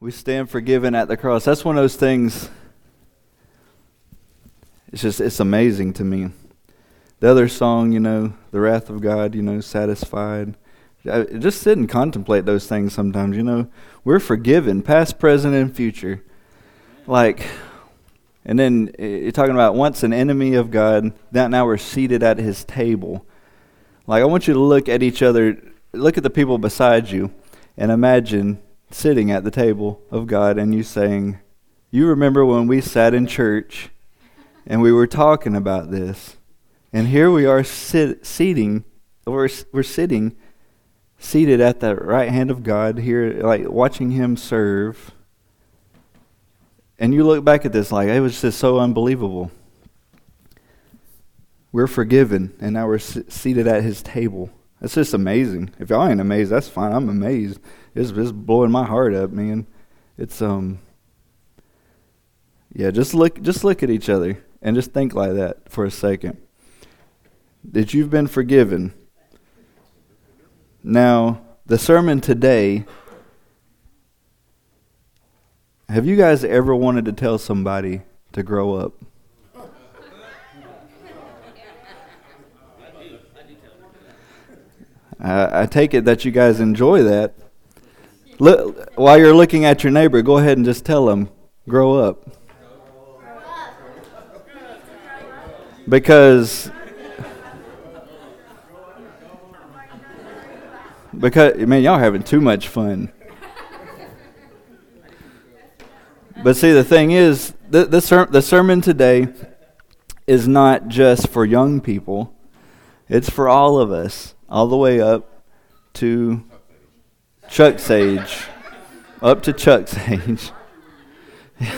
We stand forgiven at the cross. That's one of those things. It's just, it's amazing to me. The other song, you know, The Wrath of God, you know, satisfied. I just sit and contemplate those things sometimes, you know. We're forgiven, past, present, and future. Like, and then you're talking about once an enemy of God, that now we're seated at his table. Like, I want you to look at each other, look at the people beside you, and imagine sitting at the table of God and you saying, You remember when we sat in church and we were talking about this? And here we are sit, seating, we're, we're sitting, seated at the right hand of God, here, like watching Him serve. And you look back at this like it was just so unbelievable. We're forgiven, and now we're seated at His table. That's just amazing. If y'all ain't amazed, that's fine. I'm amazed. It's just blowing my heart up, man. It's um. Yeah, just look, just look at each other and just think like that for a second. That you've been forgiven. Now, the sermon today. Have you guys ever wanted to tell somebody to grow up? I, I take it that you guys enjoy that. Look, while you're looking at your neighbor, go ahead and just tell them, grow up. Because because man, y'all having too much fun. But see, the thing is, the the, ser- the sermon today is not just for young people; it's for all of us all the way up to Chuck Sage. Up to Chuck Sage.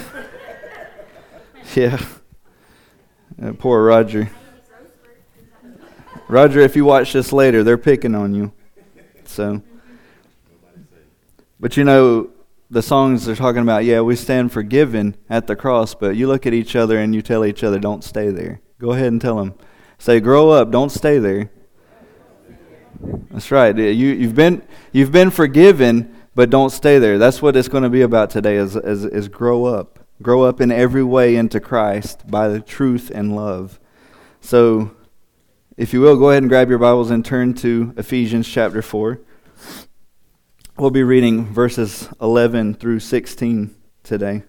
yeah. Uh, poor Roger. Roger, if you watch this later, they're picking on you. So, but you know, the songs they're talking about, yeah, we stand forgiven at the cross, but you look at each other and you tell each other, don't stay there. Go ahead and tell them. Say, grow up, don't stay there. That's right. You, you've, been, you've been forgiven, but don't stay there. That's what it's going to be about today is, is, is grow up. Grow up in every way into Christ by the truth and love. So, if you will, go ahead and grab your Bibles and turn to Ephesians chapter 4. We'll be reading verses 11 through 16 today.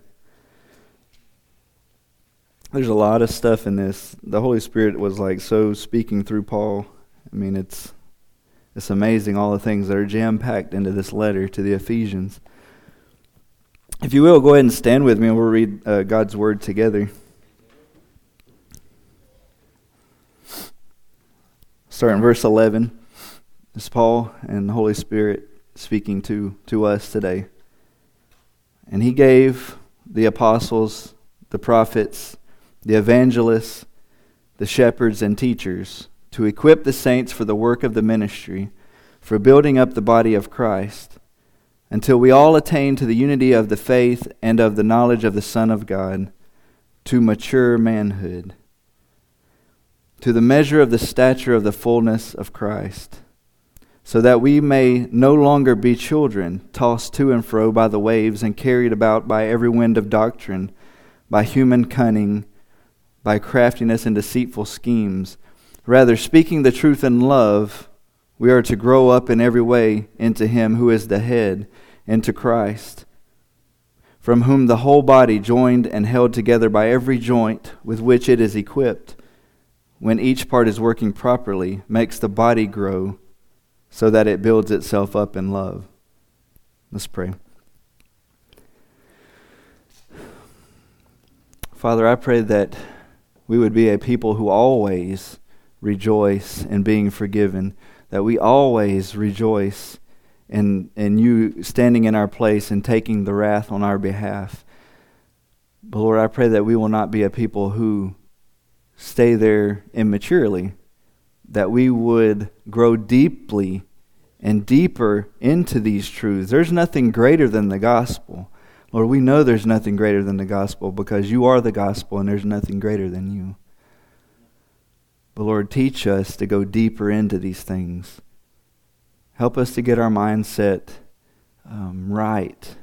There's a lot of stuff in this. The Holy Spirit was like so speaking through Paul. I mean, it's it's amazing all the things that are jam packed into this letter to the Ephesians. If you will, go ahead and stand with me and we'll read uh, God's word together. Starting in verse 11. It's Paul and the Holy Spirit speaking to, to us today. And he gave the apostles, the prophets, the evangelists, the shepherds, and teachers to equip the saints for the work of the ministry, for building up the body of Christ, until we all attain to the unity of the faith and of the knowledge of the Son of God, to mature manhood, to the measure of the stature of the fullness of Christ, so that we may no longer be children, tossed to and fro by the waves and carried about by every wind of doctrine, by human cunning, by craftiness and deceitful schemes Rather, speaking the truth in love, we are to grow up in every way into Him who is the head, into Christ, from whom the whole body, joined and held together by every joint with which it is equipped, when each part is working properly, makes the body grow so that it builds itself up in love. Let's pray. Father, I pray that we would be a people who always rejoice in being forgiven, that we always rejoice in, in you standing in our place and taking the wrath on our behalf. But Lord, I pray that we will not be a people who stay there immaturely, that we would grow deeply and deeper into these truths. There's nothing greater than the gospel. Lord, we know there's nothing greater than the gospel because you are the gospel and there's nothing greater than you. But Lord, teach us to go deeper into these things. Help us to get our mindset um, right,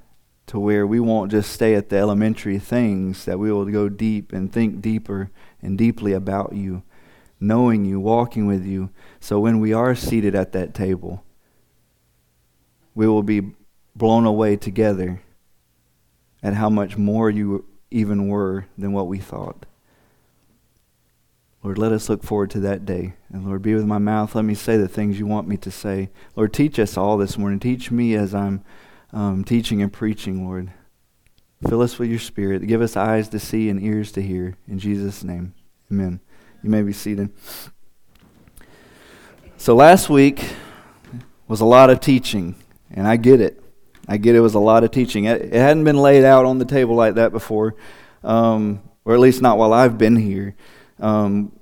to where we won't just stay at the elementary things, that we will go deep and think deeper and deeply about you, knowing you, walking with you. So when we are seated at that table, we will be blown away together at how much more you even were than what we thought. Lord, let us look forward to that day. And Lord, be with my mouth. Let me say the things you want me to say. Lord, teach us all this morning. Teach me as I'm um, teaching and preaching, Lord. Fill us with your spirit. Give us eyes to see and ears to hear. In Jesus' name, amen. You may be seated. So last week was a lot of teaching, and I get it. I get it was a lot of teaching. It, hadn't been laid out on the table like that before, um, or at least not while I've been here. Um,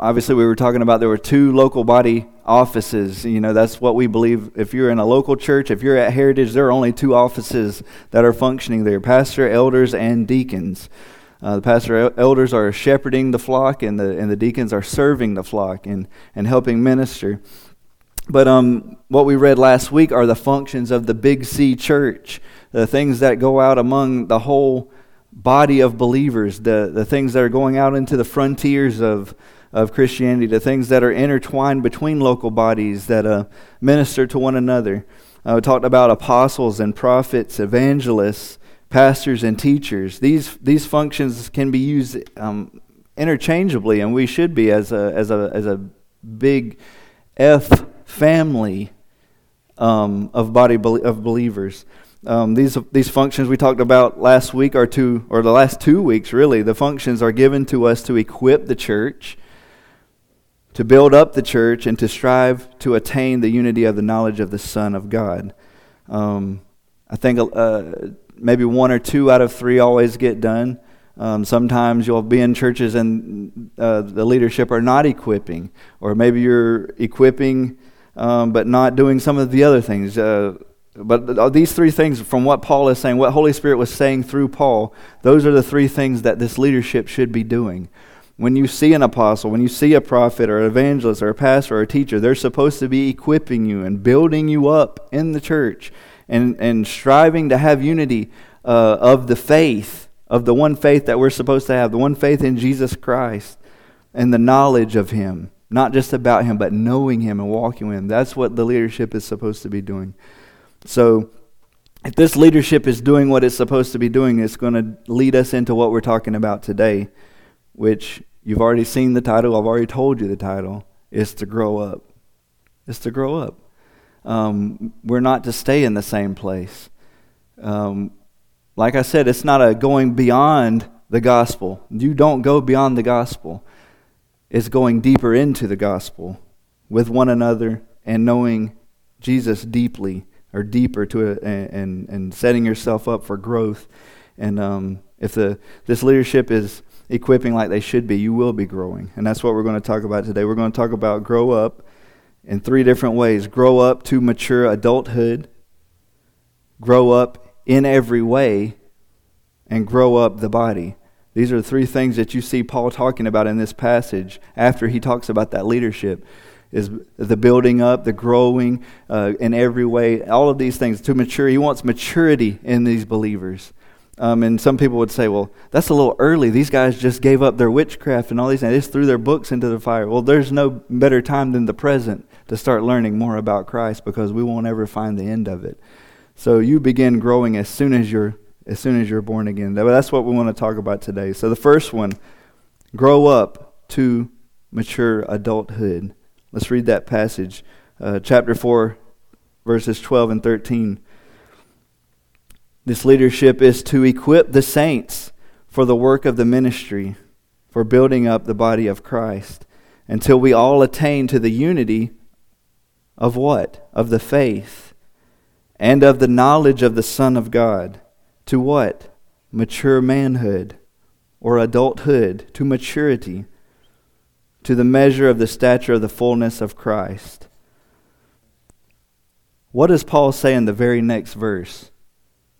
obviously, we were talking about there were two local body offices. You know, that's what we believe. If you're in a local church, if you're at Heritage, there are only two offices that are functioning there pastor, elders, and deacons. Uh, the pastor elders are shepherding the flock, and the, and the deacons are serving the flock and, and helping minister. But um, what we read last week are the functions of the Big C church, the things that go out among the whole body of believers, the, the things that are going out into the frontiers of, of Christianity, the things that are intertwined between local bodies that uh, minister to one another. Uh, we talked about apostles and prophets, evangelists, pastors, and teachers. These, these functions can be used um, interchangeably, and we should be as a, as a, as a big F family um, of body of believers. Um, these these functions we talked about last week are two or the last two weeks really. The functions are given to us to equip the church, to build up the church, and to strive to attain the unity of the knowledge of the Son of God. Um, I think uh, maybe one or two out of three always get done. Um, sometimes you'll be in churches and uh, the leadership are not equipping, or maybe you're equipping um, but not doing some of the other things. Uh, but these three things, from what Paul is saying, what Holy Spirit was saying through Paul, those are the three things that this leadership should be doing. When you see an apostle, when you see a prophet or an evangelist or a pastor or a teacher, they're supposed to be equipping you and building you up in the church and, and striving to have unity uh, of the faith, of the one faith that we're supposed to have, the one faith in Jesus Christ and the knowledge of Him. Not just about Him, but knowing Him and walking with Him. That's what the leadership is supposed to be doing. So, if this leadership is doing what it's supposed to be doing, it's going to lead us into what we're talking about today, which you've already seen the title, I've already told you the title, is to grow up. It's to grow up. Um, we're not to stay in the same place. Um, like I said, it's not a going beyond the gospel. You don't go beyond the gospel. It's going deeper into the gospel with one another and knowing Jesus deeply or deeper to it and, and, and setting yourself up for growth. And um, if the, this leadership is equipping like they should be, you will be growing. And that's what we're going to talk about today. We're going to talk about grow up in three different ways grow up to mature adulthood, grow up in every way, and grow up the body. These are the three things that you see Paul talking about in this passage after he talks about that leadership is the building up, the growing uh, in every way, all of these things to mature. He wants maturity in these believers. Um, and some people would say, well, that's a little early. These guys just gave up their witchcraft and all these things. They just threw their books into the fire. Well, there's no better time than the present to start learning more about Christ because we won't ever find the end of it. So you begin growing as soon as you're as soon as you're born again. That's what we want to talk about today. So the first one, grow up to mature adulthood. Let's read that passage, uh, chapter 4, verses 12 and 13. This leadership is to equip the saints for the work of the ministry, for building up the body of Christ, until we all attain to the unity of what? Of the faith and of the knowledge of the Son of God. To what? Mature manhood or adulthood, to maturity to the measure of the stature of the fullness of Christ. What does Paul say in the very next verse?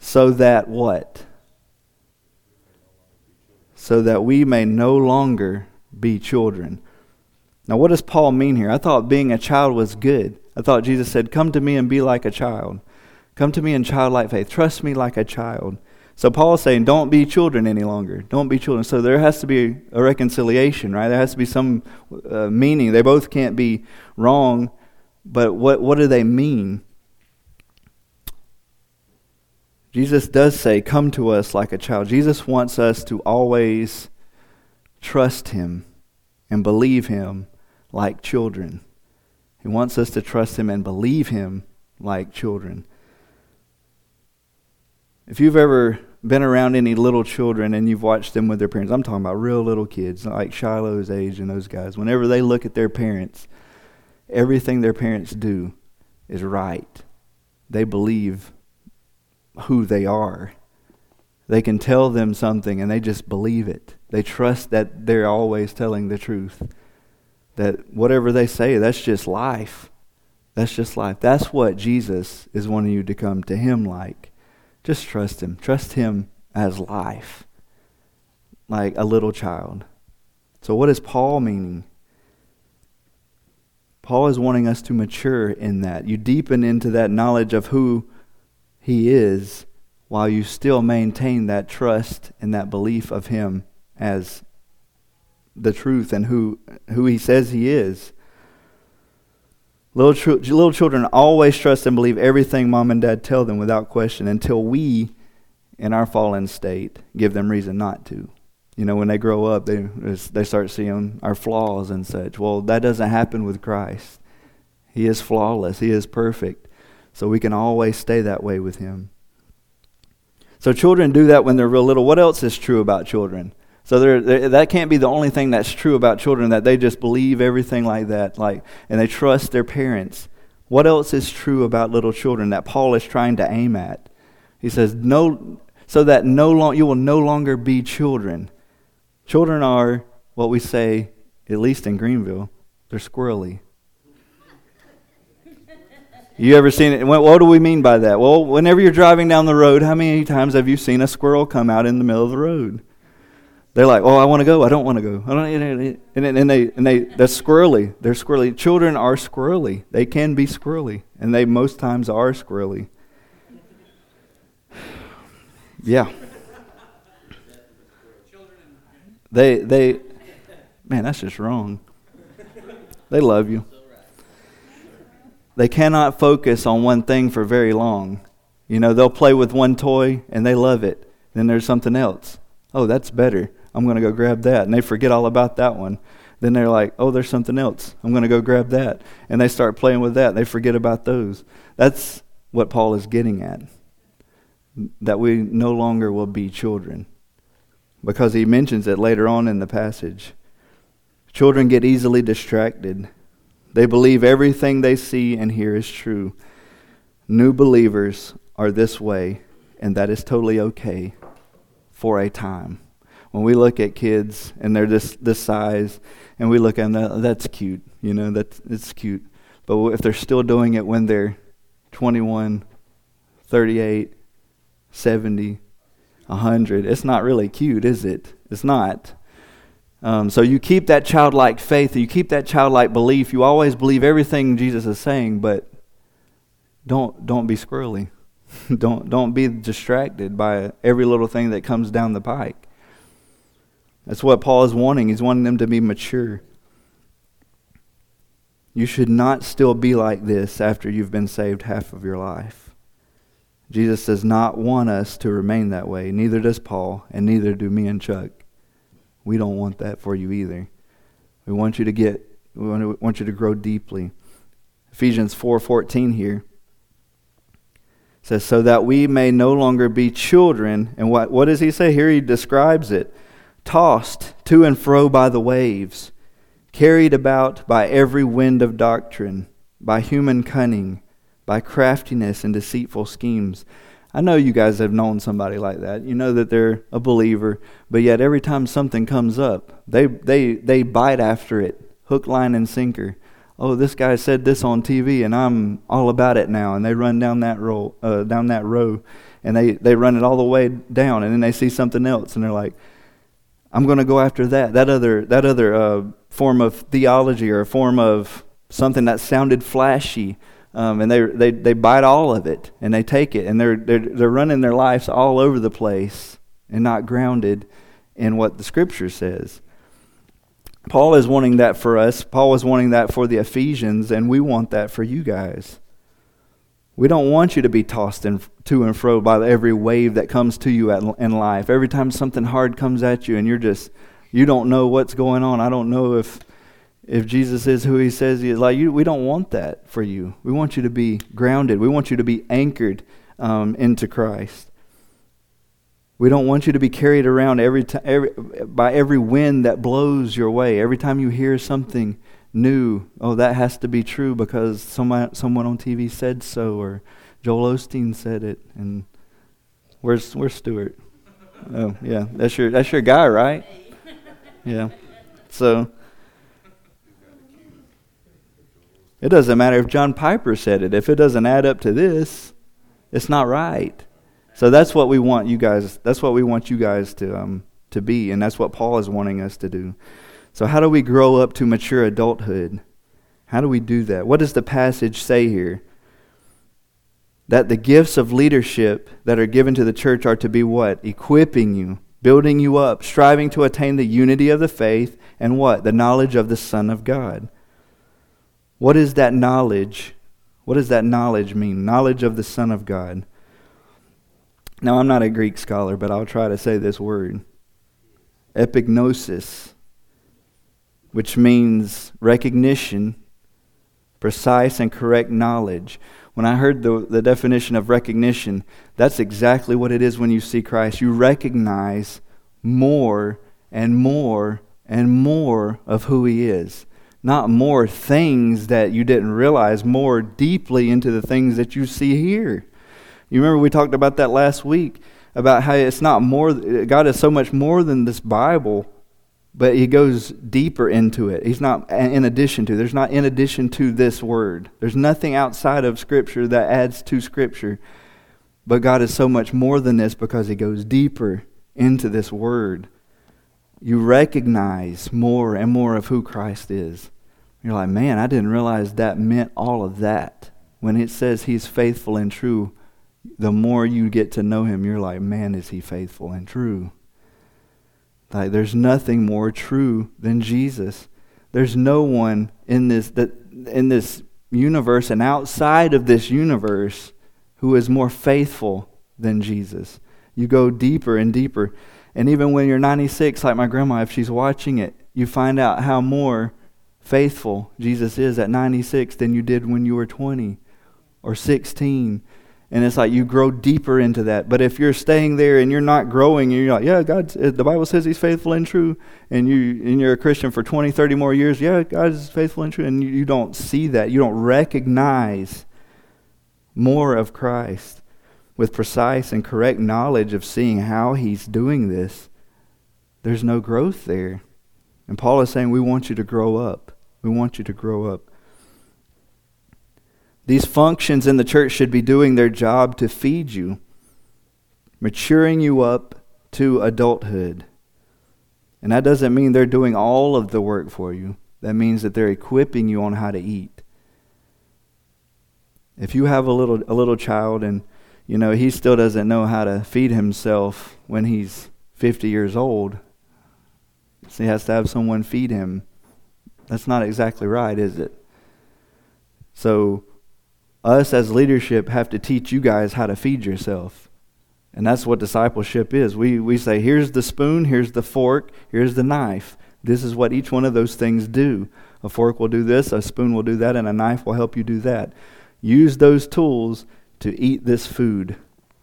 So that what? So that we may no longer be children. Now, what does Paul mean here? I thought being a child was good. I thought Jesus said, Come to me and be like a child. Come to me in childlike faith. Trust me like a child. So Paul's saying, don't be children any longer. Don't be children. So there has to be a reconciliation, right? There has to be some uh, meaning. They both can't be wrong, but what, what do they mean? Jesus does say, Come to us like a child. Jesus wants us to always trust him and believe him like children. He wants us to trust him and believe him like children. If you've ever been around any little children and you've watched them with their parents, I'm talking about real little kids, like Shiloh's age and those guys, whenever they look at their parents, everything their parents do is right. They believe who they are. They can tell them something and they just believe it. They trust that they're always telling the truth. That whatever they say, that's just life. That's just life. That's what Jesus is wanting you to come to Him like. Just trust Him. Trust Him as life, like a little child. So, what is Paul meaning? Paul is wanting us to mature in that. You deepen into that knowledge of who He is while you still maintain that trust and that belief of Him as the truth and who, who He says He is. Little, tr- little children always trust and believe everything mom and dad tell them without question until we, in our fallen state, give them reason not to. You know, when they grow up, they, they start seeing our flaws and such. Well, that doesn't happen with Christ. He is flawless, He is perfect. So we can always stay that way with Him. So children do that when they're real little. What else is true about children? So they're, they're, that can't be the only thing that's true about children that they just believe everything like that, like, and they trust their parents. What else is true about little children that Paul is trying to aim at? He says, no, so that no long, you will no longer be children. Children are what we say, at least in Greenville, they're squirrely. You ever seen it? What, what do we mean by that? Well, whenever you're driving down the road, how many times have you seen a squirrel come out in the middle of the road? They're like, "Oh, I want to go. I don't want to go." I don't, and, and they and they they're squirrely. They're squirrely. Children are squirrely. They can be squirrely, and they most times are squirrely. Yeah. They they, man, that's just wrong. They love you. They cannot focus on one thing for very long. You know, they'll play with one toy and they love it. Then there's something else. Oh, that's better. I'm going to go grab that. And they forget all about that one. Then they're like, oh, there's something else. I'm going to go grab that. And they start playing with that. They forget about those. That's what Paul is getting at. That we no longer will be children. Because he mentions it later on in the passage. Children get easily distracted. They believe everything they see and hear is true. New believers are this way, and that is totally okay for a time. When we look at kids and they're this this size, and we look at them, that's cute, you know, that's it's cute. But if they're still doing it when they're 21, 38, 70, 100, it's not really cute, is it? It's not. Um, so you keep that childlike faith, you keep that childlike belief. You always believe everything Jesus is saying, but don't don't be squirrely. don't don't be distracted by every little thing that comes down the pike. That's what Paul is wanting. He's wanting them to be mature. You should not still be like this after you've been saved half of your life. Jesus does not want us to remain that way. Neither does Paul, and neither do me and Chuck. We don't want that for you either. We want you to get we want you to grow deeply. Ephesians 4:14 here says so that we may no longer be children and what what does he say here he describes it tossed to and fro by the waves carried about by every wind of doctrine by human cunning by craftiness and deceitful schemes I know you guys have known somebody like that. You know that they're a believer, but yet every time something comes up, they they they bite after it, hook, line, and sinker. Oh, this guy said this on TV, and I'm all about it now. And they run down that row, uh, down that row, and they they run it all the way down, and then they see something else, and they're like, "I'm going to go after that that other that other uh, form of theology or a form of something that sounded flashy." Um, and they, they, they bite all of it and they take it and they're, they're, they're running their lives all over the place and not grounded in what the scripture says. Paul is wanting that for us. Paul is wanting that for the Ephesians, and we want that for you guys. We don't want you to be tossed in, to and fro by every wave that comes to you at, in life. Every time something hard comes at you and you're just, you don't know what's going on. I don't know if if Jesus is who he says he is. Like you, we don't want that for you. We want you to be grounded. We want you to be anchored um, into Christ. We don't want you to be carried around every, t- every by every wind that blows your way. Every time you hear something new, oh, that has to be true because someone someone on TV said so, or Joel Osteen said it. And where's where's Stuart? Oh, yeah, that's your that's your guy, right? Yeah. So It doesn't matter if John Piper said it. If it doesn't add up to this, it's not right. So that's what we want you guys. That's what we want you guys to um, to be, and that's what Paul is wanting us to do. So how do we grow up to mature adulthood? How do we do that? What does the passage say here? That the gifts of leadership that are given to the church are to be what? Equipping you, building you up, striving to attain the unity of the faith, and what? The knowledge of the Son of God. What is that knowledge? What does that knowledge mean? Knowledge of the Son of God. Now, I'm not a Greek scholar, but I'll try to say this word epignosis, which means recognition, precise and correct knowledge. When I heard the, the definition of recognition, that's exactly what it is when you see Christ. You recognize more and more and more of who He is not more things that you didn't realize, more deeply into the things that you see here. You remember we talked about that last week about how it's not more, God is so much more than this Bible, but He goes deeper into it. He's not in addition to, there's not in addition to this word. There's nothing outside of Scripture that adds to Scripture. But God is so much more than this because He goes deeper into this word you recognize more and more of who Christ is. You're like, man, I didn't realize that meant all of that. When it says he's faithful and true, the more you get to know him, you're like, man, is he faithful and true? Like, there's nothing more true than Jesus. There's no one in this that in this universe and outside of this universe who is more faithful than Jesus. You go deeper and deeper. And even when you're 96, like my grandma, if she's watching it, you find out how more faithful Jesus is at 96 than you did when you were 20 or 16. And it's like you grow deeper into that. But if you're staying there and you're not growing, and you're like, yeah, God, uh, the Bible says He's faithful and true, and you and you're a Christian for 20, 30 more years, yeah, God is faithful and true, and you, you don't see that, you don't recognize more of Christ with precise and correct knowledge of seeing how he's doing this, there's no growth there. And Paul is saying, We want you to grow up. We want you to grow up. These functions in the church should be doing their job to feed you, maturing you up to adulthood. And that doesn't mean they're doing all of the work for you. That means that they're equipping you on how to eat. If you have a little a little child and you know, he still doesn't know how to feed himself when he's 50 years old. So he has to have someone feed him. That's not exactly right, is it? So, us as leadership have to teach you guys how to feed yourself. And that's what discipleship is. We, we say, here's the spoon, here's the fork, here's the knife. This is what each one of those things do. A fork will do this, a spoon will do that, and a knife will help you do that. Use those tools to eat this food.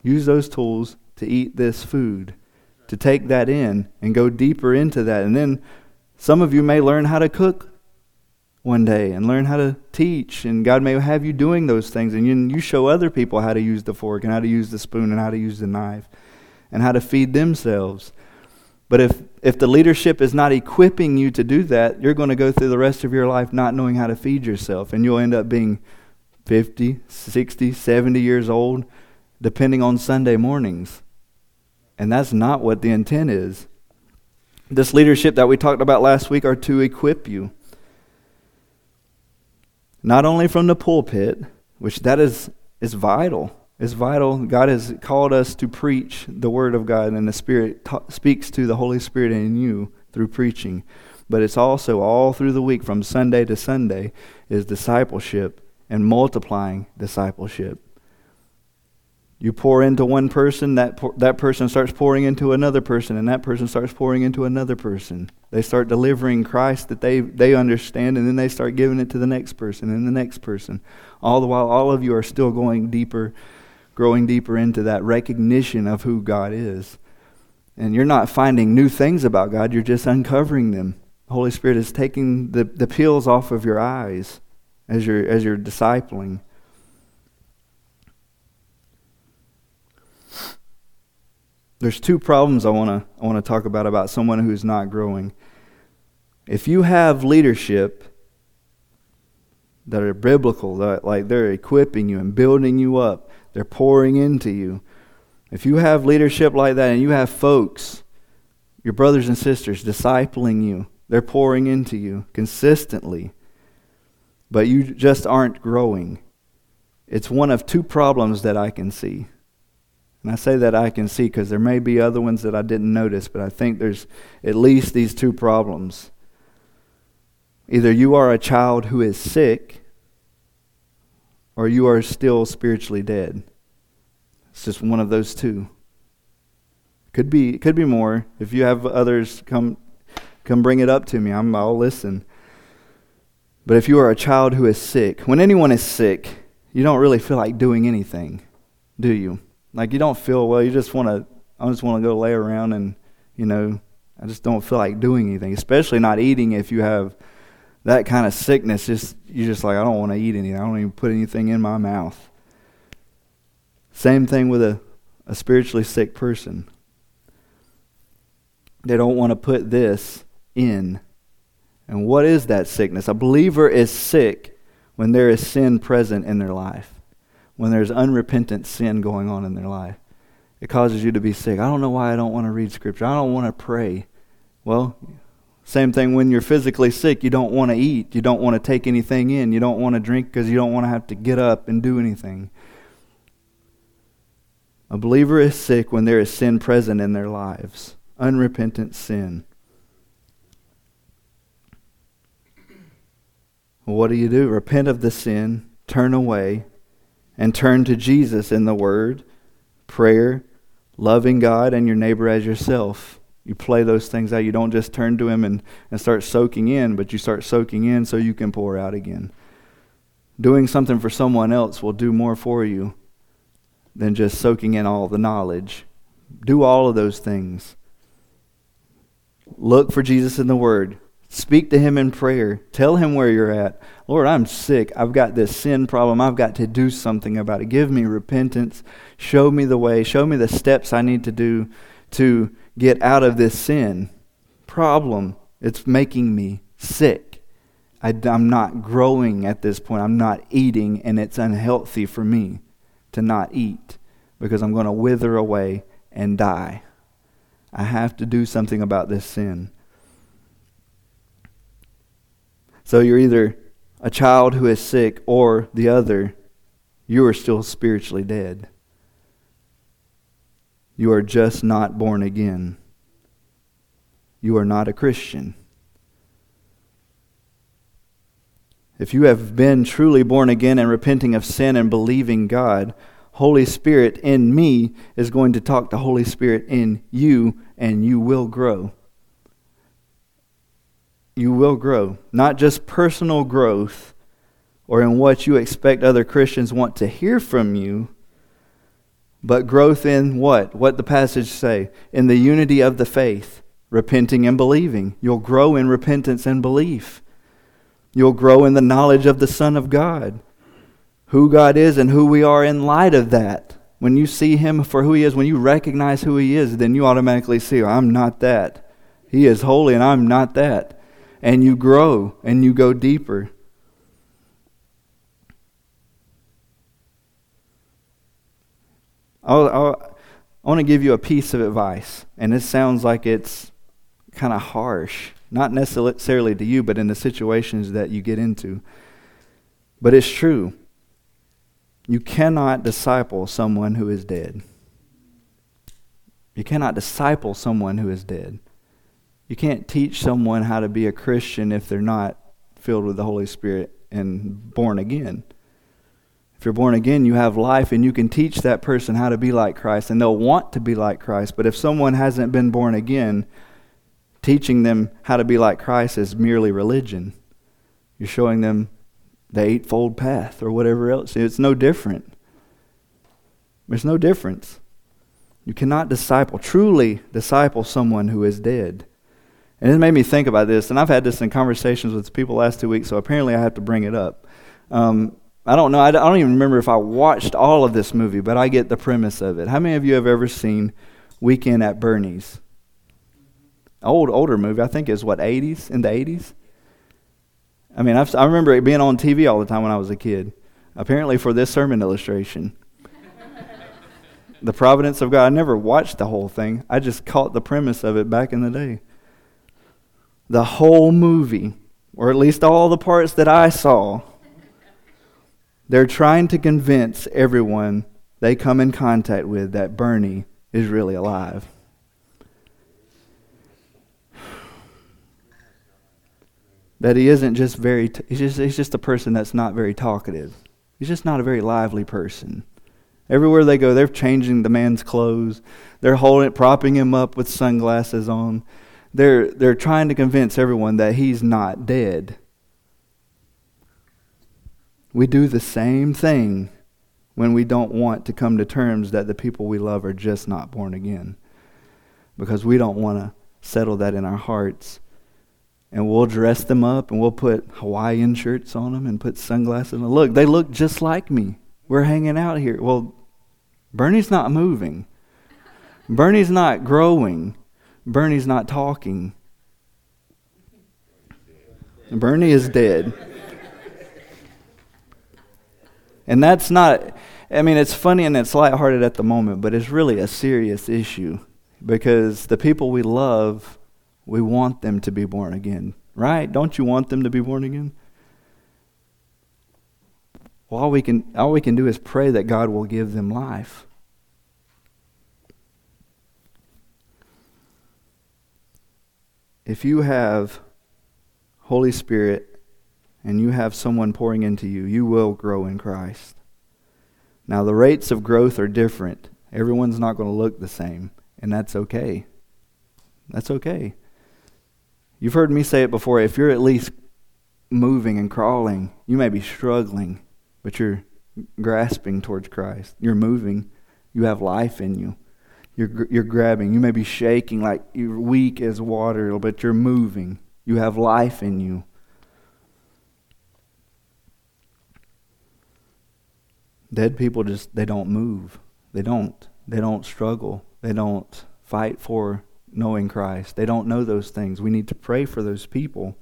Use those tools to eat this food, to take that in and go deeper into that. And then some of you may learn how to cook one day and learn how to teach, and God may have you doing those things, and you, show other people how to use the fork and how to use the spoon and how to use the knife and how to feed themselves. But if, if the leadership is not equipping you to do that, you're going to go through the rest of your life not knowing how to feed yourself, and you'll end up being 50, 60, 70 years old, depending on Sunday mornings. And that's not what the intent is. This leadership that we talked about last week are to equip you. Not only from the pulpit, which that is, is vital. It's vital. God has called us to preach the Word of God, and the Spirit ta- speaks to the Holy Spirit in you through preaching. But it's also all through the week, from Sunday to Sunday, is discipleship and multiplying discipleship. You pour into one person, that, that person starts pouring into another person, and that person starts pouring into another person. They start delivering Christ that they, they understand, and then they start giving it to the next person and the next person. All the while, all of you are still going deeper, growing deeper into that recognition of who God is. And you're not finding new things about God, you're just uncovering them. The Holy Spirit is taking the, the peels off of your eyes as you're, as you're discipling. There's two problems I want to I want to talk about about someone who's not growing. If you have leadership that are biblical, that like they're equipping you and building you up, they're pouring into you. If you have leadership like that and you have folks, your brothers and sisters discipling you, they're pouring into you consistently, but you just aren't growing. It's one of two problems that I can see. And I say that I can see because there may be other ones that I didn't notice, but I think there's at least these two problems. Either you are a child who is sick, or you are still spiritually dead. It's just one of those two. Could be could be more. If you have others come come bring it up to me. I'm I'll listen. But if you are a child who is sick, when anyone is sick, you don't really feel like doing anything, do you? Like you don't feel well. You just want to. I just want to go lay around and you know. I just don't feel like doing anything, especially not eating. If you have that kind of sickness, just you're just like I don't want to eat anything. I don't even put anything in my mouth. Same thing with a, a spiritually sick person. They don't want to put this in. And what is that sickness? A believer is sick when there is sin present in their life when there's unrepentant sin going on in their life. It causes you to be sick. I don't know why I don't want to read Scripture. I don't want to pray. Well, same thing when you're physically sick. You don't want to eat. You don't want to take anything in. You don't want to drink because you don't want to have to get up and do anything. A believer is sick when there is sin present in their lives, unrepentant sin. What do you do? Repent of the sin, turn away, and turn to Jesus in the Word, prayer, loving God and your neighbor as yourself. You play those things out. You don't just turn to Him and, and start soaking in, but you start soaking in so you can pour out again. Doing something for someone else will do more for you than just soaking in all the knowledge. Do all of those things. Look for Jesus in the Word. Speak to Him in prayer. Tell Him where you're at. Lord, I'm sick. I've got this sin problem. I've got to do something about it. Give me repentance. Show me the way. Show me the steps I need to do to get out of this sin problem. It's making me sick. I, am not growing at this point. I'm not eating, and it's unhealthy for me to not eat because I'm going to wither away and die. I have to do something about this sin. So you're either a child who is sick or the other, you are still spiritually dead. You are just not born again. You are not a Christian. If you have been truly born again and repenting of sin and believing God, Holy Spirit in me is going to talk to Holy Spirit in you, and you will grow you will grow. Not just personal growth or in what you expect other Christians want to hear from you, but growth in what? What the passage say? In the unity of the faith, repenting and believing. You'll grow in repentance and belief. You'll grow in the knowledge of the Son of God, who God is and who we are in light of that. When you see him for who he is, when you recognize who he is, then you automatically see, I'm not that. He is holy and I'm not that and you grow and you go deeper. I'll, I'll, i want to give you a piece of advice, and this sounds like it's kind of harsh, not necessarily to you, but in the situations that you get into. But it's true. You cannot disciple someone who is dead. You cannot disciple someone who is dead. You can't teach someone how to be a Christian if they're not filled with the Holy Spirit and born again. If you're born again, you have life and you can teach that person how to be like Christ and they'll want to be like Christ. But if someone hasn't been born again, teaching them how to be like Christ is merely religion. You're showing them the eightfold path or whatever else. It's no different. There's no difference. You cannot disciple, truly disciple someone who is dead. And it made me think about this, and I've had this in conversations with people last two weeks, so apparently I have to bring it up. Um, I don't know, I don't even remember if I watched all of this movie, but I get the premise of it. How many of you have ever seen Weekend at Bernie's? Old, older movie, I think is what, 80s? In the 80s? I mean, I've, i remember it being on TV all the time when I was a kid. Apparently, for this sermon illustration. the providence of God. I never watched the whole thing, I just caught the premise of it back in the day the whole movie, or at least all the parts that I saw, they're trying to convince everyone they come in contact with that Bernie is really alive. That he isn't just very, t- he's, just, he's just a person that's not very talkative. He's just not a very lively person. Everywhere they go, they're changing the man's clothes. They're holding, propping him up with sunglasses on. They're, they're trying to convince everyone that he's not dead. We do the same thing when we don't want to come to terms that the people we love are just not born again. Because we don't want to settle that in our hearts. And we'll dress them up and we'll put Hawaiian shirts on them and put sunglasses on. Look, they look just like me. We're hanging out here. Well, Bernie's not moving. Bernie's not growing. Bernie's not talking. Bernie is dead. And that's not, I mean, it's funny and it's lighthearted at the moment, but it's really a serious issue because the people we love, we want them to be born again, right? Don't you want them to be born again? Well, all we can, all we can do is pray that God will give them life. If you have Holy Spirit and you have someone pouring into you, you will grow in Christ. Now, the rates of growth are different. Everyone's not going to look the same, and that's okay. That's okay. You've heard me say it before. If you're at least moving and crawling, you may be struggling, but you're grasping towards Christ. You're moving. You have life in you. You're, you're grabbing. You may be shaking like you're weak as water, but you're moving. You have life in you. Dead people just, they don't move. They don't. They don't struggle. They don't fight for knowing Christ. They don't know those things. We need to pray for those people.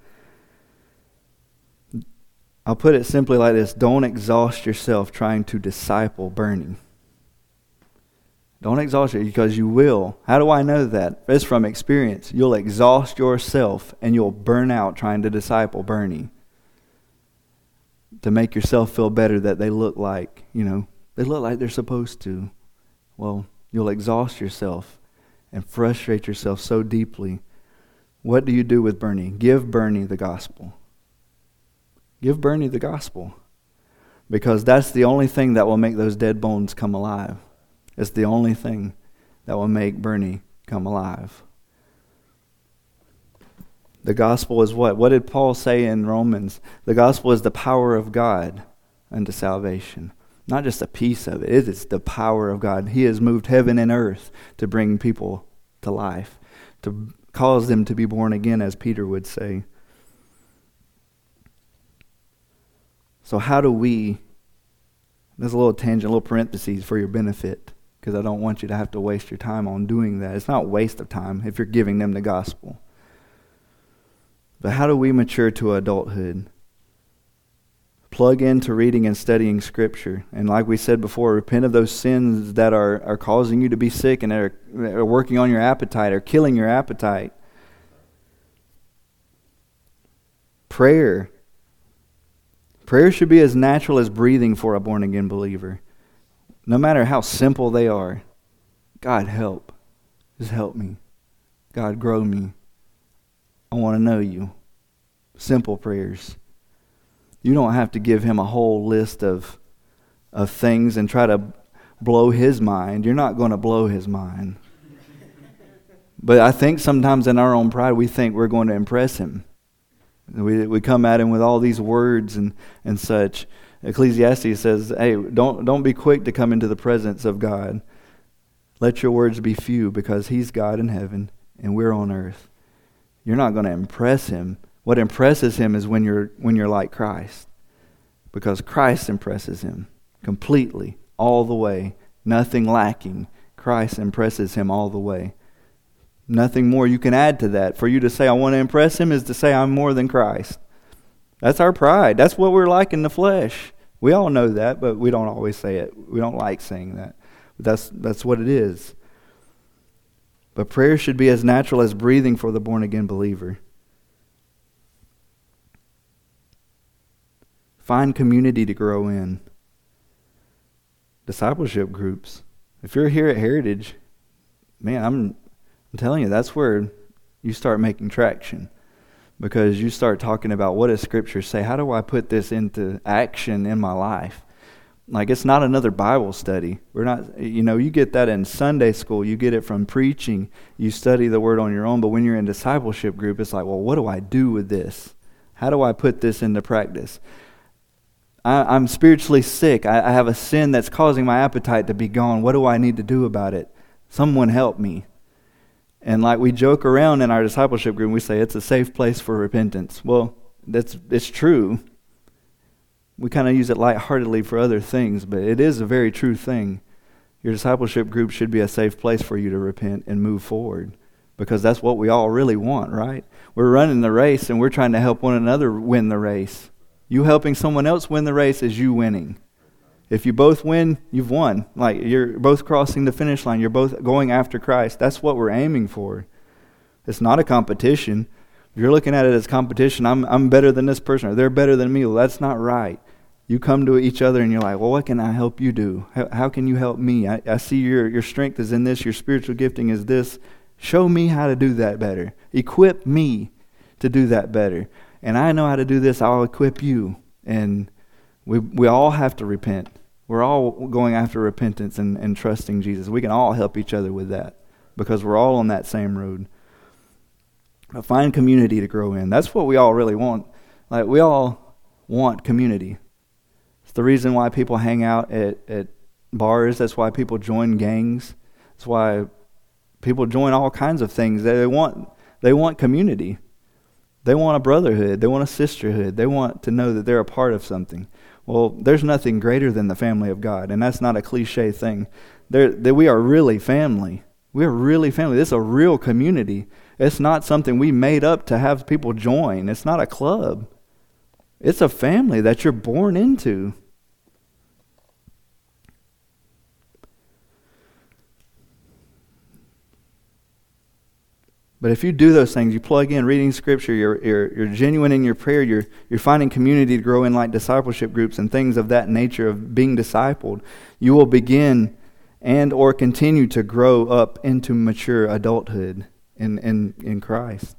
I'll put it simply like this don't exhaust yourself trying to disciple Bernie. Don't exhaust it because you will. How do I know that? It's from experience. You'll exhaust yourself and you'll burn out trying to disciple Bernie to make yourself feel better that they look like, you know, they look like they're supposed to. Well, you'll exhaust yourself and frustrate yourself so deeply. What do you do with Bernie? Give Bernie the gospel. Give Bernie the gospel. Because that's the only thing that will make those dead bones come alive. It's the only thing that will make Bernie come alive. The gospel is what? What did Paul say in Romans? The gospel is the power of God unto salvation. Not just a piece of it, it is the power of God. He has moved heaven and earth to bring people to life, to cause them to be born again, as Peter would say. So, how do we? There's a little tangent, a little parentheses for your benefit because I don't want you to have to waste your time on doing that. It's not waste of time if you're giving them the gospel. But how do we mature to adulthood? Plug into reading and studying Scripture. And like we said before, repent of those sins that are, are causing you to be sick and are, are working on your appetite or killing your appetite. Prayer. Prayer should be as natural as breathing for a born again believer. No matter how simple they are. God, help. Just help me. God, grow me. I want to know you. Simple prayers. You don't have to give him a whole list of, of things and try to blow his mind. You're not going to blow his mind. But I think sometimes in our own pride, we think we're going to impress him. We, we come at him with all these words and, and such. Ecclesiastes says, hey, don't, don't be quick to come into the presence of God. Let your words be few because he's God in heaven and we're on earth. You're not going to impress him. What impresses him is when you're, when you're like Christ because Christ impresses him completely, all the way, nothing lacking. Christ impresses him all the way. Nothing more you can add to that. For you to say, I want to impress him, is to say, I'm more than Christ. That's our pride. That's what we're like in the flesh. We all know that, but we don't always say it. We don't like saying that. But that's, that's what it is. But prayer should be as natural as breathing for the born again believer. Find community to grow in. Discipleship groups. If you're here at Heritage, man, I'm I'm telling you, that's where you start making traction because you start talking about what does Scripture say? How do I put this into action in my life? Like it's not another Bible study. We're not, you know, you get that in Sunday school. You get it from preaching. You study the Word on your own. But when you're in discipleship group, it's like, well, what do I do with this? How do I put this into practice? I, am spiritually sick. I, I have a sin that's causing my appetite to be gone. What do I need to do about it? Someone help me. And like we joke around in our discipleship group, we say it's a safe place for repentance. Well, that's it's true. We kind of use it lightheartedly for other things, but it is a very true thing. Your discipleship group should be a safe place for you to repent and move forward because that's what we all really want, right? We're running the race and we're trying to help one another win the race. You helping someone else win the race is you winning. If you both win, you've won. Like you're both crossing the finish line. You're both going after Christ. That's what we're aiming for. It's not a competition. If you're looking at it as competition, I'm, I'm better than this person or they're better than me. Well, that's not right. You come to each other and you're like, well, what can I help you do? How, how can you help me? I, I see your, your strength is in this, your spiritual gifting is this. Show me how to do that better. Equip me to do that better. And I know how to do this, I'll equip you. And we, we all have to repent. We're all going after repentance and, and trusting Jesus. We can all help each other with that because we're all on that same road. But find community to grow in. That's what we all really want. Like we all want community. It's the reason why people hang out at, at bars. That's why people join gangs. That's why people join all kinds of things. They want they want community. They want a brotherhood. They want a sisterhood. They want to know that they're a part of something. Well, there's nothing greater than the family of God, and that's not a cliche thing. There, that we are really family. We are really family. This is a real community. It's not something we made up to have people join. It's not a club. It's a family that you're born into. But if you do those things, you plug in reading scripture, you're, you're, you're genuine in your prayer, you're, you're finding community to grow in like discipleship groups and things of that nature of being discipled, you will begin and or continue to grow up into mature adulthood in, in, in Christ.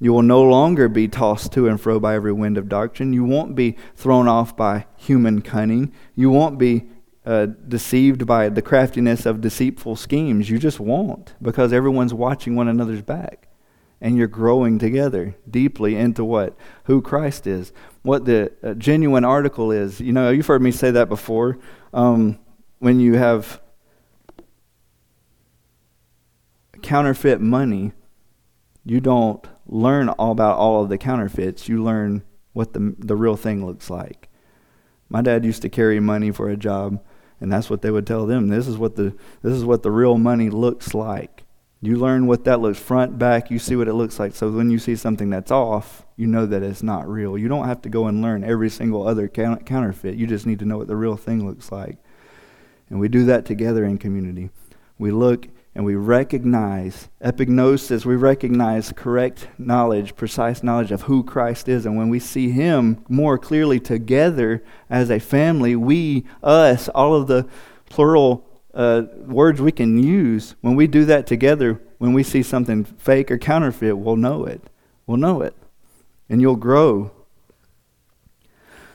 You will no longer be tossed to and fro by every wind of doctrine. You won't be thrown off by human cunning. You won't be uh, deceived by the craftiness of deceitful schemes. You just won't because everyone's watching one another's back. And you're growing together deeply into what? Who Christ is. What the uh, genuine article is. You know, you've heard me say that before. Um, when you have counterfeit money, you don't learn all about all of the counterfeits. You learn what the, the real thing looks like. My dad used to carry money for a job and that's what they would tell them. This is what the this is what the real money looks like. You learn what that looks front, back, you see what it looks like. So when you see something that's off, you know that it's not real. You don't have to go and learn every single other counterfeit. You just need to know what the real thing looks like. And we do that together in community. We look and we recognize epignosis, we recognize correct knowledge, precise knowledge of who Christ is. And when we see Him more clearly together as a family, we, us, all of the plural uh, words we can use, when we do that together, when we see something fake or counterfeit, we'll know it. We'll know it. And you'll grow.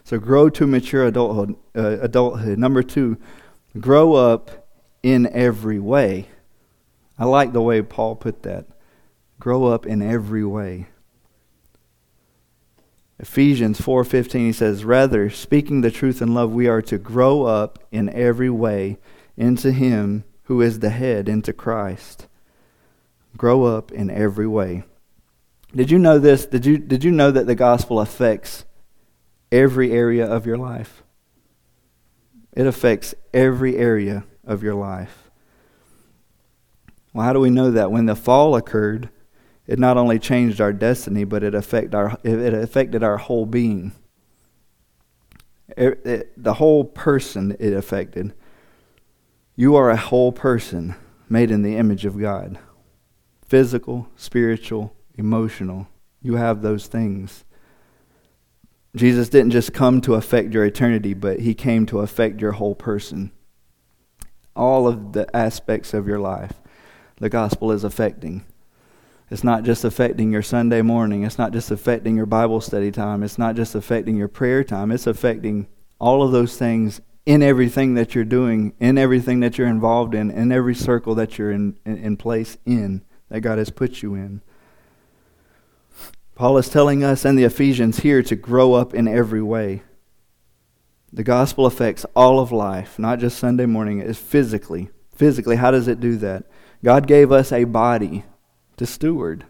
So grow to mature adulthood. Uh, adulthood. Number two, grow up in every way. I like the way Paul put that. Grow up in every way. Ephesians 4:15 he says, "Rather, speaking the truth in love, we are to grow up in every way into him who is the head, into Christ." Grow up in every way. Did you know this? Did you did you know that the gospel affects every area of your life? It affects every area of your life. Well, how do we know that? When the fall occurred, it not only changed our destiny, but it, affect our, it affected our whole being. It, it, the whole person it affected. You are a whole person made in the image of God physical, spiritual, emotional. You have those things. Jesus didn't just come to affect your eternity, but he came to affect your whole person. All of the aspects of your life the gospel is affecting. It's not just affecting your Sunday morning. It's not just affecting your Bible study time. It's not just affecting your prayer time. It's affecting all of those things in everything that you're doing, in everything that you're involved in, in every circle that you're in, in, in place in, that God has put you in. Paul is telling us and the Ephesians here to grow up in every way. The gospel affects all of life, not just Sunday morning. It's physically. Physically, how does it do that? God gave us a body to steward.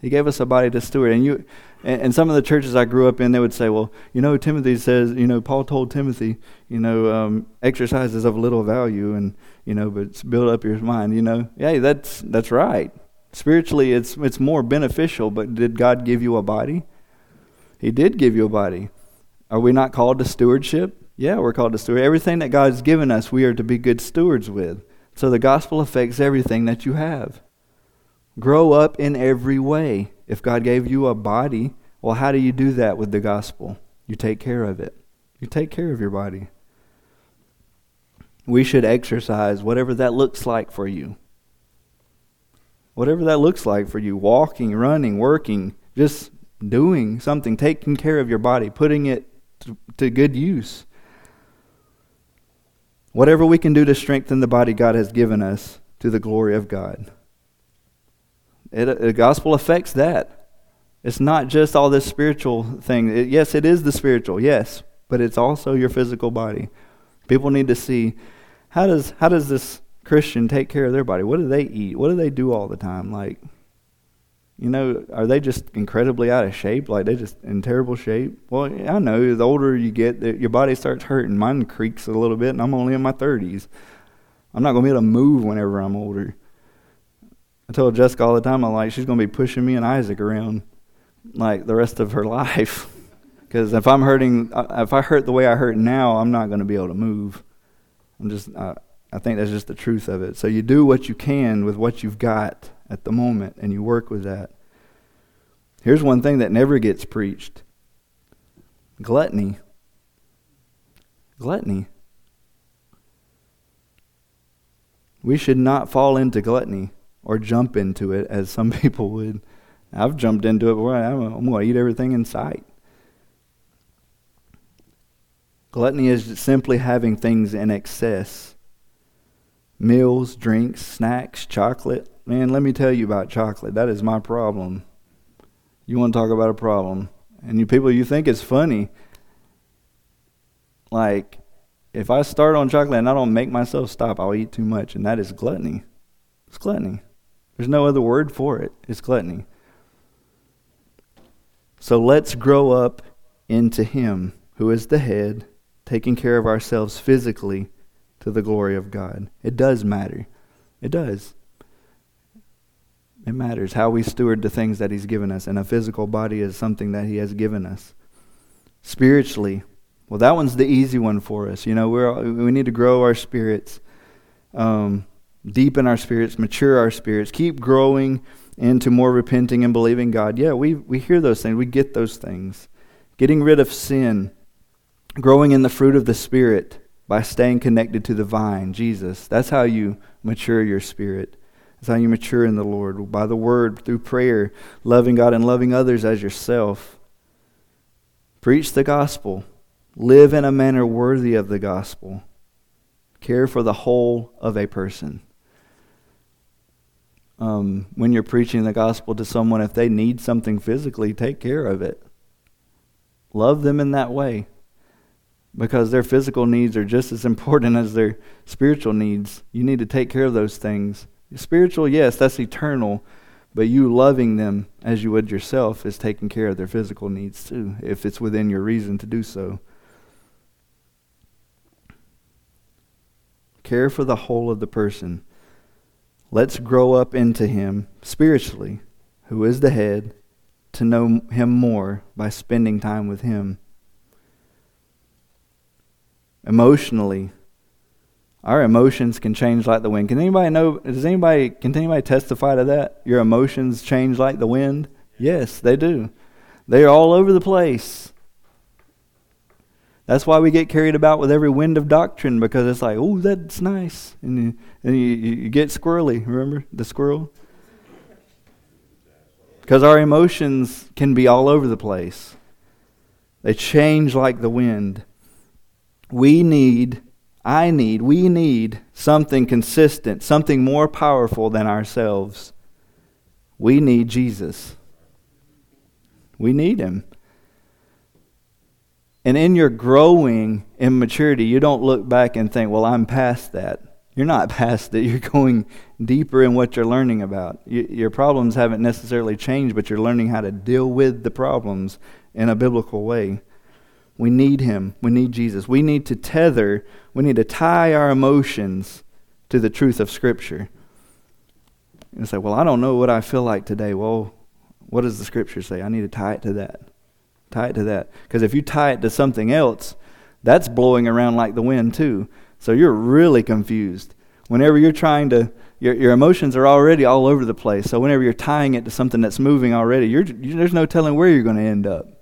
He gave us a body to steward. And you and, and some of the churches I grew up in, they would say, well, you know, Timothy says, you know, Paul told Timothy, you know, um, exercise is of little value and, you know, but build up your mind, you know. Yeah, that's that's right. Spiritually it's it's more beneficial, but did God give you a body? He did give you a body. Are we not called to stewardship? Yeah, we're called to steward. Everything that God's given us, we are to be good stewards with. So the gospel affects everything that you have. Grow up in every way. If God gave you a body, well, how do you do that with the gospel? You take care of it. You take care of your body. We should exercise whatever that looks like for you. Whatever that looks like for you walking, running, working, just doing something, taking care of your body, putting it to, to good use. Whatever we can do to strengthen the body God has given us to the glory of God. It, the gospel affects that. It's not just all this spiritual thing. It, yes, it is the spiritual, yes, but it's also your physical body. People need to see how does how does this Christian take care of their body? What do they eat? What do they do all the time? Like you know, are they just incredibly out of shape? Like they just in terrible shape? Well, I know the older you get, your body starts hurting. Mine creaks a little bit, and I'm only in my 30s. I'm not going to be able to move whenever I'm older. I tell Jessica all the time, I'm like, she's going to be pushing me and Isaac around like the rest of her life. Because if I'm hurting, uh, if I hurt the way I hurt now, I'm not going to be able to move. I'm just, I think that's just the truth of it. So you do what you can with what you've got at the moment and you work with that. Here's one thing that never gets preached gluttony. Gluttony. We should not fall into gluttony or jump into it as some people would. I've jumped into it before. I'm going to eat everything in sight. Gluttony is simply having things in excess meals, drinks, snacks, chocolate, Man, let me tell you about chocolate. That is my problem. You want to talk about a problem. And you people, you think it's funny. Like, if I start on chocolate and I don't make myself stop, I'll eat too much. And that is gluttony. It's gluttony. There's no other word for it. It's gluttony. So let's grow up into Him who is the head, taking care of ourselves physically to the glory of God. It does matter. It does. It matters how we steward the things that He's given us, and a physical body is something that He has given us. Spiritually, well, that one's the easy one for us. You know, we're we need to grow our spirits. Um, deepen our spirits, mature our spirits, keep growing into more repenting and believing God. Yeah, we, we hear those things, we get those things. Getting rid of sin, growing in the fruit of the Spirit by staying connected to the vine, Jesus. That's how you mature your spirit. That's how you mature in the Lord, by the word, through prayer, loving God and loving others as yourself. Preach the gospel. Live in a manner worthy of the gospel. Care for the whole of a person. Um, when you're preaching the gospel to someone, if they need something physically, take care of it. Love them in that way because their physical needs are just as important as their spiritual needs. You need to take care of those things. Spiritual, yes, that's eternal, but you loving them as you would yourself is taking care of their physical needs too, if it's within your reason to do so. Care for the whole of the person. Let's grow up into Him spiritually, who is the head, to know Him more by spending time with Him. Emotionally, our emotions can change like the wind. Can anybody know? Does anybody? Can anybody testify to that? Your emotions change like the wind. Yes, they do. They are all over the place. That's why we get carried about with every wind of doctrine because it's like, oh, that's nice, and you, and you, you get squirrely. Remember the squirrel? Because our emotions can be all over the place. They change like the wind. We need I need, we need something consistent, something more powerful than ourselves. We need Jesus. We need Him. And in your growing in maturity, you don't look back and think, well, I'm past that. You're not past it. You're going deeper in what you're learning about. You, your problems haven't necessarily changed, but you're learning how to deal with the problems in a biblical way. We need Him. We need Jesus. We need to tether, we need to tie our emotions to the truth of Scripture. And say, well, I don't know what I feel like today. Well, what does the Scripture say? I need to tie it to that. Tie it to that. Because if you tie it to something else, that's blowing around like the wind too. So you're really confused. Whenever you're trying to, your, your emotions are already all over the place. So whenever you're tying it to something that's moving already, you're, you, there's no telling where you're going to end up.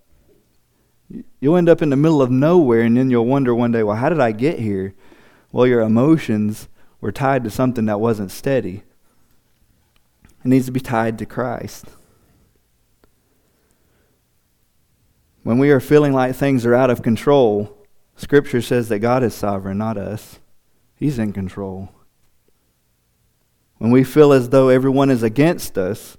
You'll end up in the middle of nowhere, and then you'll wonder one day, well, how did I get here? Well, your emotions were tied to something that wasn't steady. It needs to be tied to Christ. When we are feeling like things are out of control, Scripture says that God is sovereign, not us. He's in control. When we feel as though everyone is against us,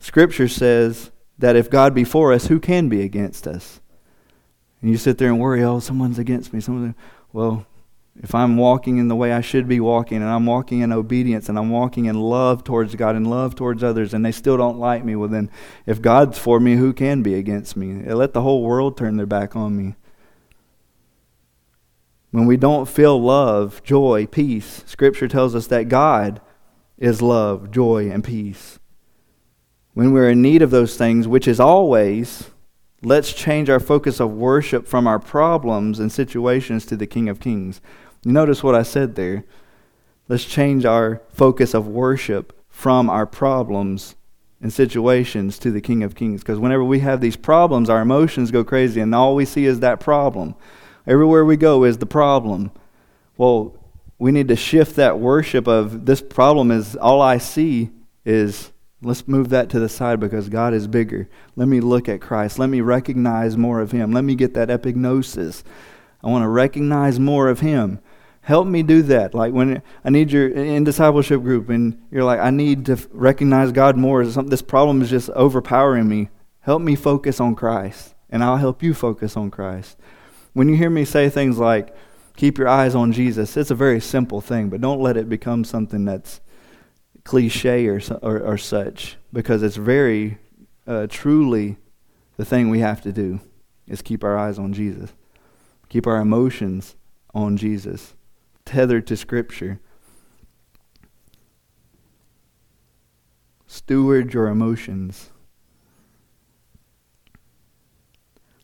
Scripture says that if God be for us, who can be against us? And you sit there and worry, oh, someone's against me. Someone, well, if I'm walking in the way I should be walking, and I'm walking in obedience, and I'm walking in love towards God and love towards others, and they still don't like me, well, then if God's for me, who can be against me? Let the whole world turn their back on me. When we don't feel love, joy, peace, Scripture tells us that God is love, joy, and peace. When we're in need of those things, which is always, Let's change our focus of worship from our problems and situations to the King of Kings. Notice what I said there. Let's change our focus of worship from our problems and situations to the King of Kings. Because whenever we have these problems, our emotions go crazy, and all we see is that problem. Everywhere we go is the problem. Well, we need to shift that worship of this problem is all I see is Let's move that to the side because God is bigger. Let me look at Christ. Let me recognize more of Him. Let me get that epignosis. I want to recognize more of Him. Help me do that. Like when I need your in discipleship group, and you're like, I need to recognize God more. This problem is just overpowering me. Help me focus on Christ, and I'll help you focus on Christ. When you hear me say things like, keep your eyes on Jesus, it's a very simple thing, but don't let it become something that's cliche or, or, or such because it's very uh, truly the thing we have to do is keep our eyes on Jesus, keep our emotions on Jesus, tethered to Scripture. Steward your emotions.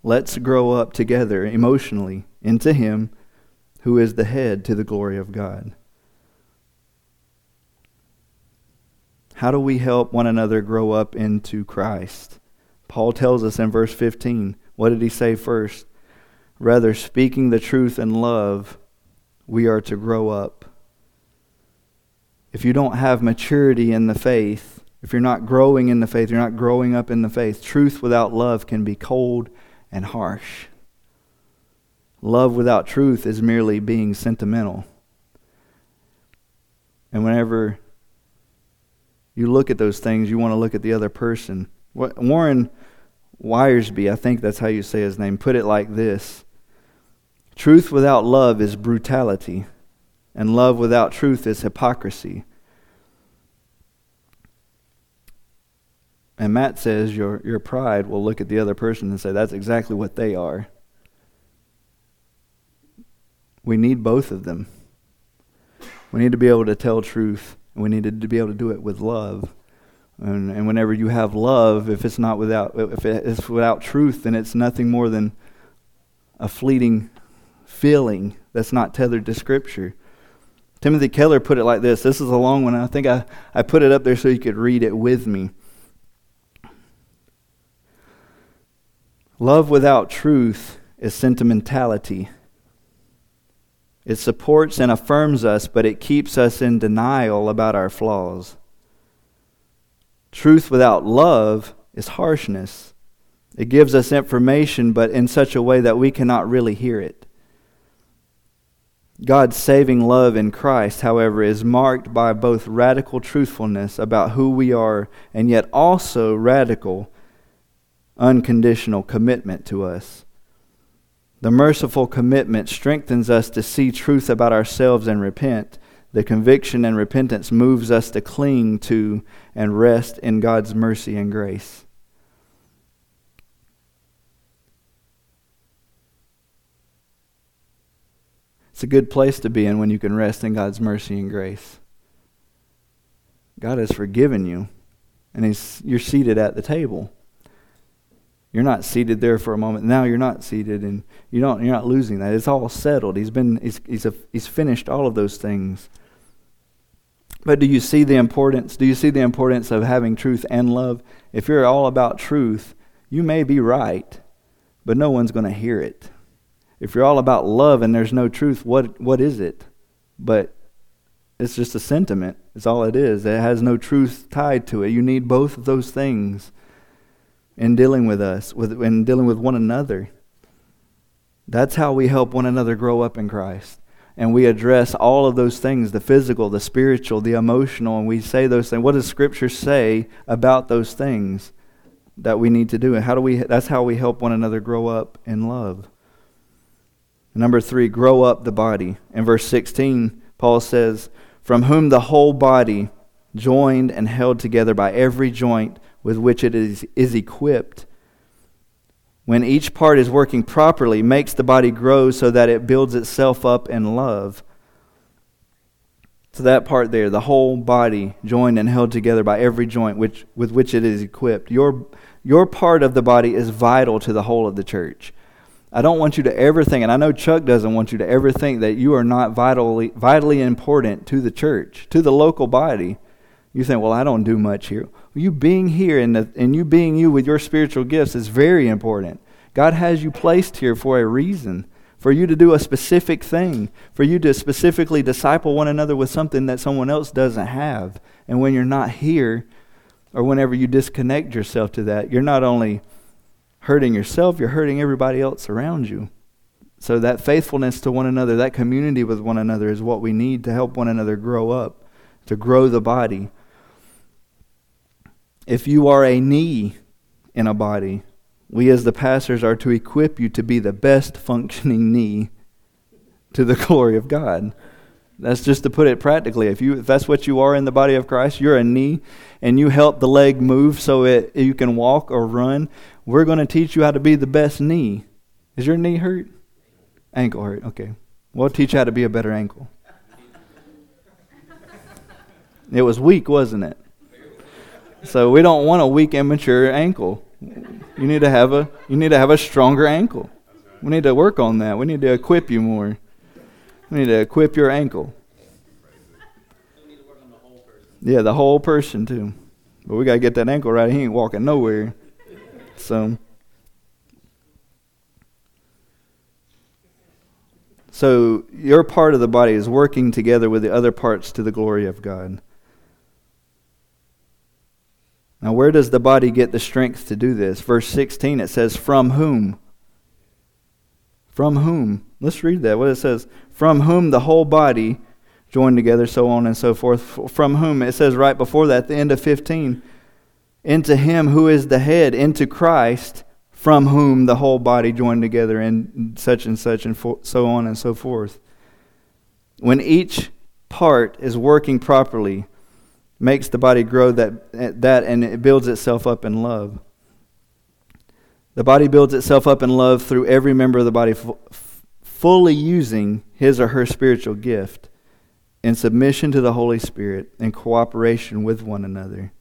Let's grow up together emotionally into Him who is the head to the glory of God. How do we help one another grow up into Christ? Paul tells us in verse 15. What did he say first? Rather, speaking the truth in love, we are to grow up. If you don't have maturity in the faith, if you're not growing in the faith, you're not growing up in the faith, truth without love can be cold and harsh. Love without truth is merely being sentimental. And whenever you look at those things, you want to look at the other person. Warren Wiersbe, I think that's how you say his name, put it like this Truth without love is brutality, and love without truth is hypocrisy. And Matt says your, your pride will look at the other person and say, that's exactly what they are. We need both of them. We need to be able to tell truth, we needed to be able to do it with love. And, and whenever you have love, if it's not without, if it's without truth, then it's nothing more than a fleeting feeling that's not tethered to Scripture. Timothy Keller put it like this. This is a long one. I think I, I put it up there so you could read it with me. Love without truth is sentimentality. It supports and affirms us, but it keeps us in denial about our flaws. Truth without love is harshness. It gives us information, but in such a way that we cannot really hear it. God's saving love in Christ, however, is marked by both radical truthfulness about who we are and yet also radical, unconditional commitment to us. The merciful commitment strengthens us to see truth about ourselves and repent, the conviction and repentance moves us to cling to and rest in God's mercy and grace. It's a good place to be in when you can rest in God's mercy and grace. God has forgiven you, and he's, you're seated at the table. You're not seated there for a moment. Now you're not seated, and you don't, you're not losing that. It's all settled. He's, been, he's, he's, a, he's finished all of those things. But do you see the importance? Do you see the importance of having truth and love? If you're all about truth, you may be right, but no one's going to hear it. If you're all about love and there's no truth, what what is it? But it's just a sentiment. It's all it is. It has no truth tied to it. You need both of those things in dealing with us, with in dealing with one another. That's how we help one another grow up in Christ and we address all of those things the physical, the spiritual, the emotional, and we say those things. What does Scripture say about those things that we need to do? And how do we, that's how we help one another grow up in love. Number three, grow up the body. In verse 16, Paul says, From whom the whole body, joined and held together by every joint with which it is, is equipped, when each part is working properly, makes the body grow so that it builds itself up in love. So that part there, the whole body joined and held together by every joint which, with which it is equipped. Your, your part of the body is vital to the whole of the church. I don't want you to ever think, and I know Chuck doesn't want you to ever think that you are not vitally, vitally important to the church, to the local body. You think, well, I don't do much here. You being here and, the, and you being you with your spiritual gifts is very important. God has you placed here for a reason, for you to do a specific thing, for you to specifically disciple one another with something that someone else doesn't have. And when you're not here, or whenever you disconnect yourself to that, you're not only hurting yourself, you're hurting everybody else around you. So, that faithfulness to one another, that community with one another, is what we need to help one another grow up, to grow the body. If you are a knee in a body, we as the pastors are to equip you to be the best functioning knee to the glory of God. That's just to put it practically. If you if that's what you are in the body of Christ, you're a knee and you help the leg move so it you can walk or run. We're going to teach you how to be the best knee. Is your knee hurt? Ankle hurt. Okay. We'll teach you how to be a better ankle. It was weak, wasn't it? So we don't want a weak, immature ankle. You need to have a you need to have a stronger ankle. We need to work on that. We need to equip you more. We need to equip your ankle. Yeah, the whole person too. But we got to get that ankle right. He ain't walking nowhere. So. So your part of the body is working together with the other parts to the glory of God. Now, where does the body get the strength to do this? Verse 16, it says, From whom? From whom? Let's read that. What it says, From whom the whole body joined together, so on and so forth. From whom? It says right before that, the end of 15, Into him who is the head, into Christ from whom the whole body joined together and such and such and for, so on and so forth. When each part is working properly, makes the body grow that, that and it builds itself up in love. The body builds itself up in love through every member of the body f- fully using his or her spiritual gift in submission to the Holy Spirit and cooperation with one another.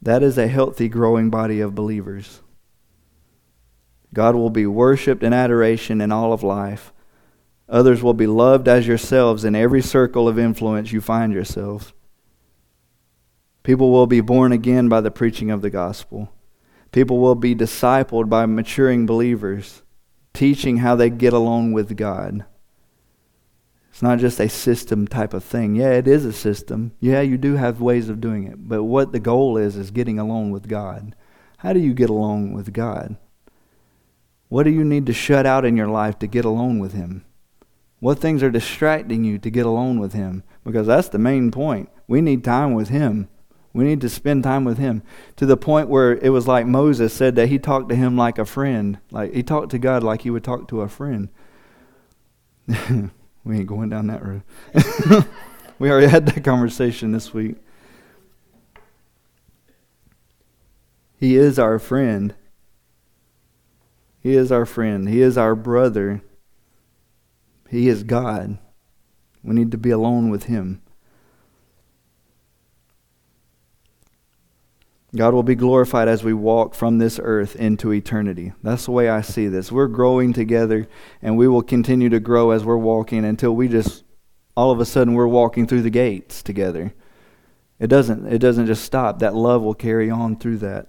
That is a healthy, growing body of believers. God will be worshiped in adoration in all of life. Others will be loved as yourselves in every circle of influence you find yourselves. People will be born again by the preaching of the gospel. People will be discipled by maturing believers, teaching how they get along with God. It's not just a system type of thing. Yeah, it is a system. Yeah, you do have ways of doing it. But what the goal is, is getting along with God. How do you get along with God? What do you need to shut out in your life to get along with Him? What things are distracting you to get alone with Him? Because that's the main point. We need time with Him. We need to spend time with Him to the point where it was like Moses said that he talked to Him like a friend. Like he talked to God like he would talk to a friend. We ain't going down that road. we already had that conversation this week. He is our friend. He is our friend. He is our brother. He is God. We need to be alone with Him. God will be glorified as we walk from this earth into eternity. That's the way I see this. We're growing together, and we will continue to grow as we're walking until we just, all of a sudden, we're walking through the gates together. It doesn't, it doesn't just stop. That love will carry on through that.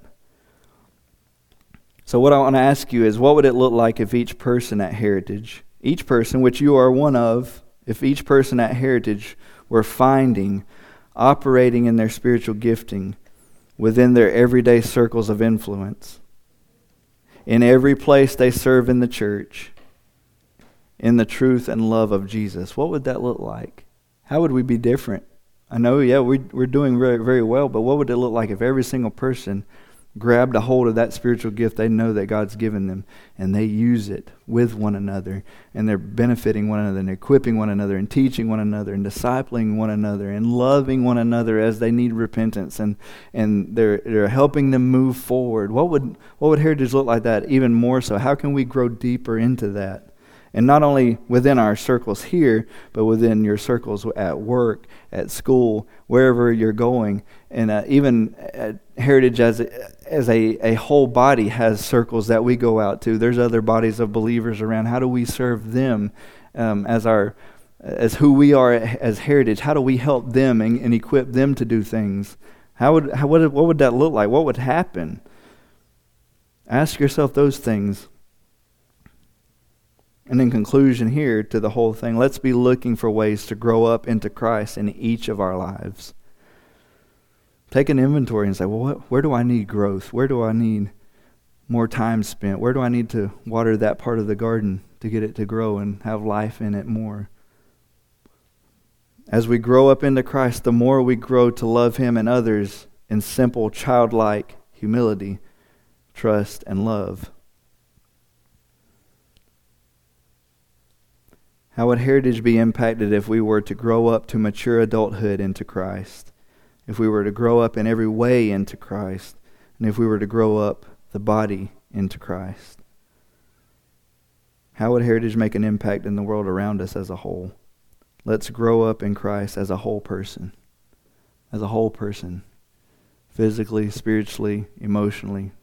So, what I want to ask you is what would it look like if each person at Heritage, each person, which you are one of, if each person at Heritage were finding, operating in their spiritual gifting, within their everyday circles of influence. In every place they serve in the church, in the truth and love of Jesus. What would that look like? How would we be different? I know, yeah, we, we're doing very, very well, but what would it look like if every single person grabbed a hold of that spiritual gift they know that God's given them and they use it with one another and they're benefiting one another and equipping one another and teaching one another and discipling one another and loving one another as they need repentance and and they're they're helping them move forward. What would what would heritage look like that even more so? How can we grow deeper into that and not only within our circles here, but within your circles at work, at school, wherever you're going. And uh, even Heritage as a, as a, a whole body has circles that we go out to. There's other bodies of believers around. How do we serve them um, as our as who we are as Heritage? How do we help them and, and equip them to do things? How would how, what, what would that look like? What would happen? Ask yourself those things. And in conclusion, here to the whole thing, let's be looking for ways to grow up into Christ in each of our lives. Take an inventory and say, well, what, where do I need growth? Where do I need more time spent? Where do I need to water that part of the garden to get it to grow and have life in it more? As we grow up into Christ, the more we grow to love Him and others in simple, childlike humility, trust, and love. How would heritage be impacted if we were to grow up to mature adulthood into Christ? If we were to grow up in every way into Christ? And if we were to grow up the body into Christ? How would heritage make an impact in the world around us as a whole? Let's grow up in Christ as a whole person. As a whole person. Physically, spiritually, emotionally.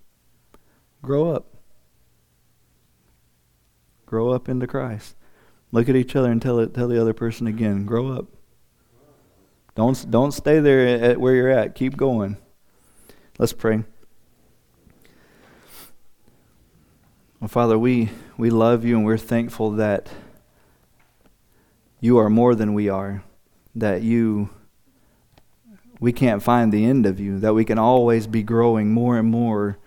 Grow up. Grow up into Christ. Look at each other and tell it, tell the other person again, grow up. Don't, don't stay there at where you're at. Keep going. Let's pray. Well, Father, we, we love you and we're thankful that you are more than we are, that you we can't find the end of you, that we can always be growing more and more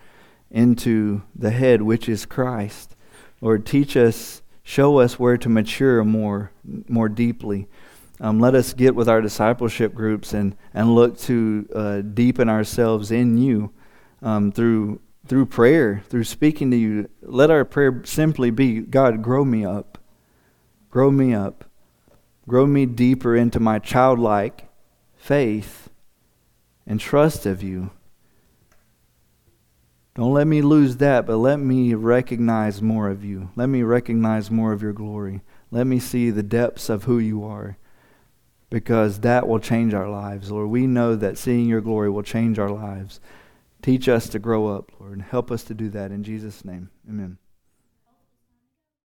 into the head, which is Christ. Lord, teach us, show us where to mature more, more deeply. Um, let us get with our discipleship groups and, and look to uh, deepen ourselves in you um, through, through prayer, through speaking to you. Let our prayer simply be God, grow me up. Grow me up. Grow me deeper into my childlike faith and trust of you. Don't let me lose that, but let me recognize more of you. Let me recognize more of your glory. Let me see the depths of who you are, because that will change our lives, Lord. We know that seeing your glory will change our lives. Teach us to grow up, Lord, and help us to do that in Jesus' name. Amen.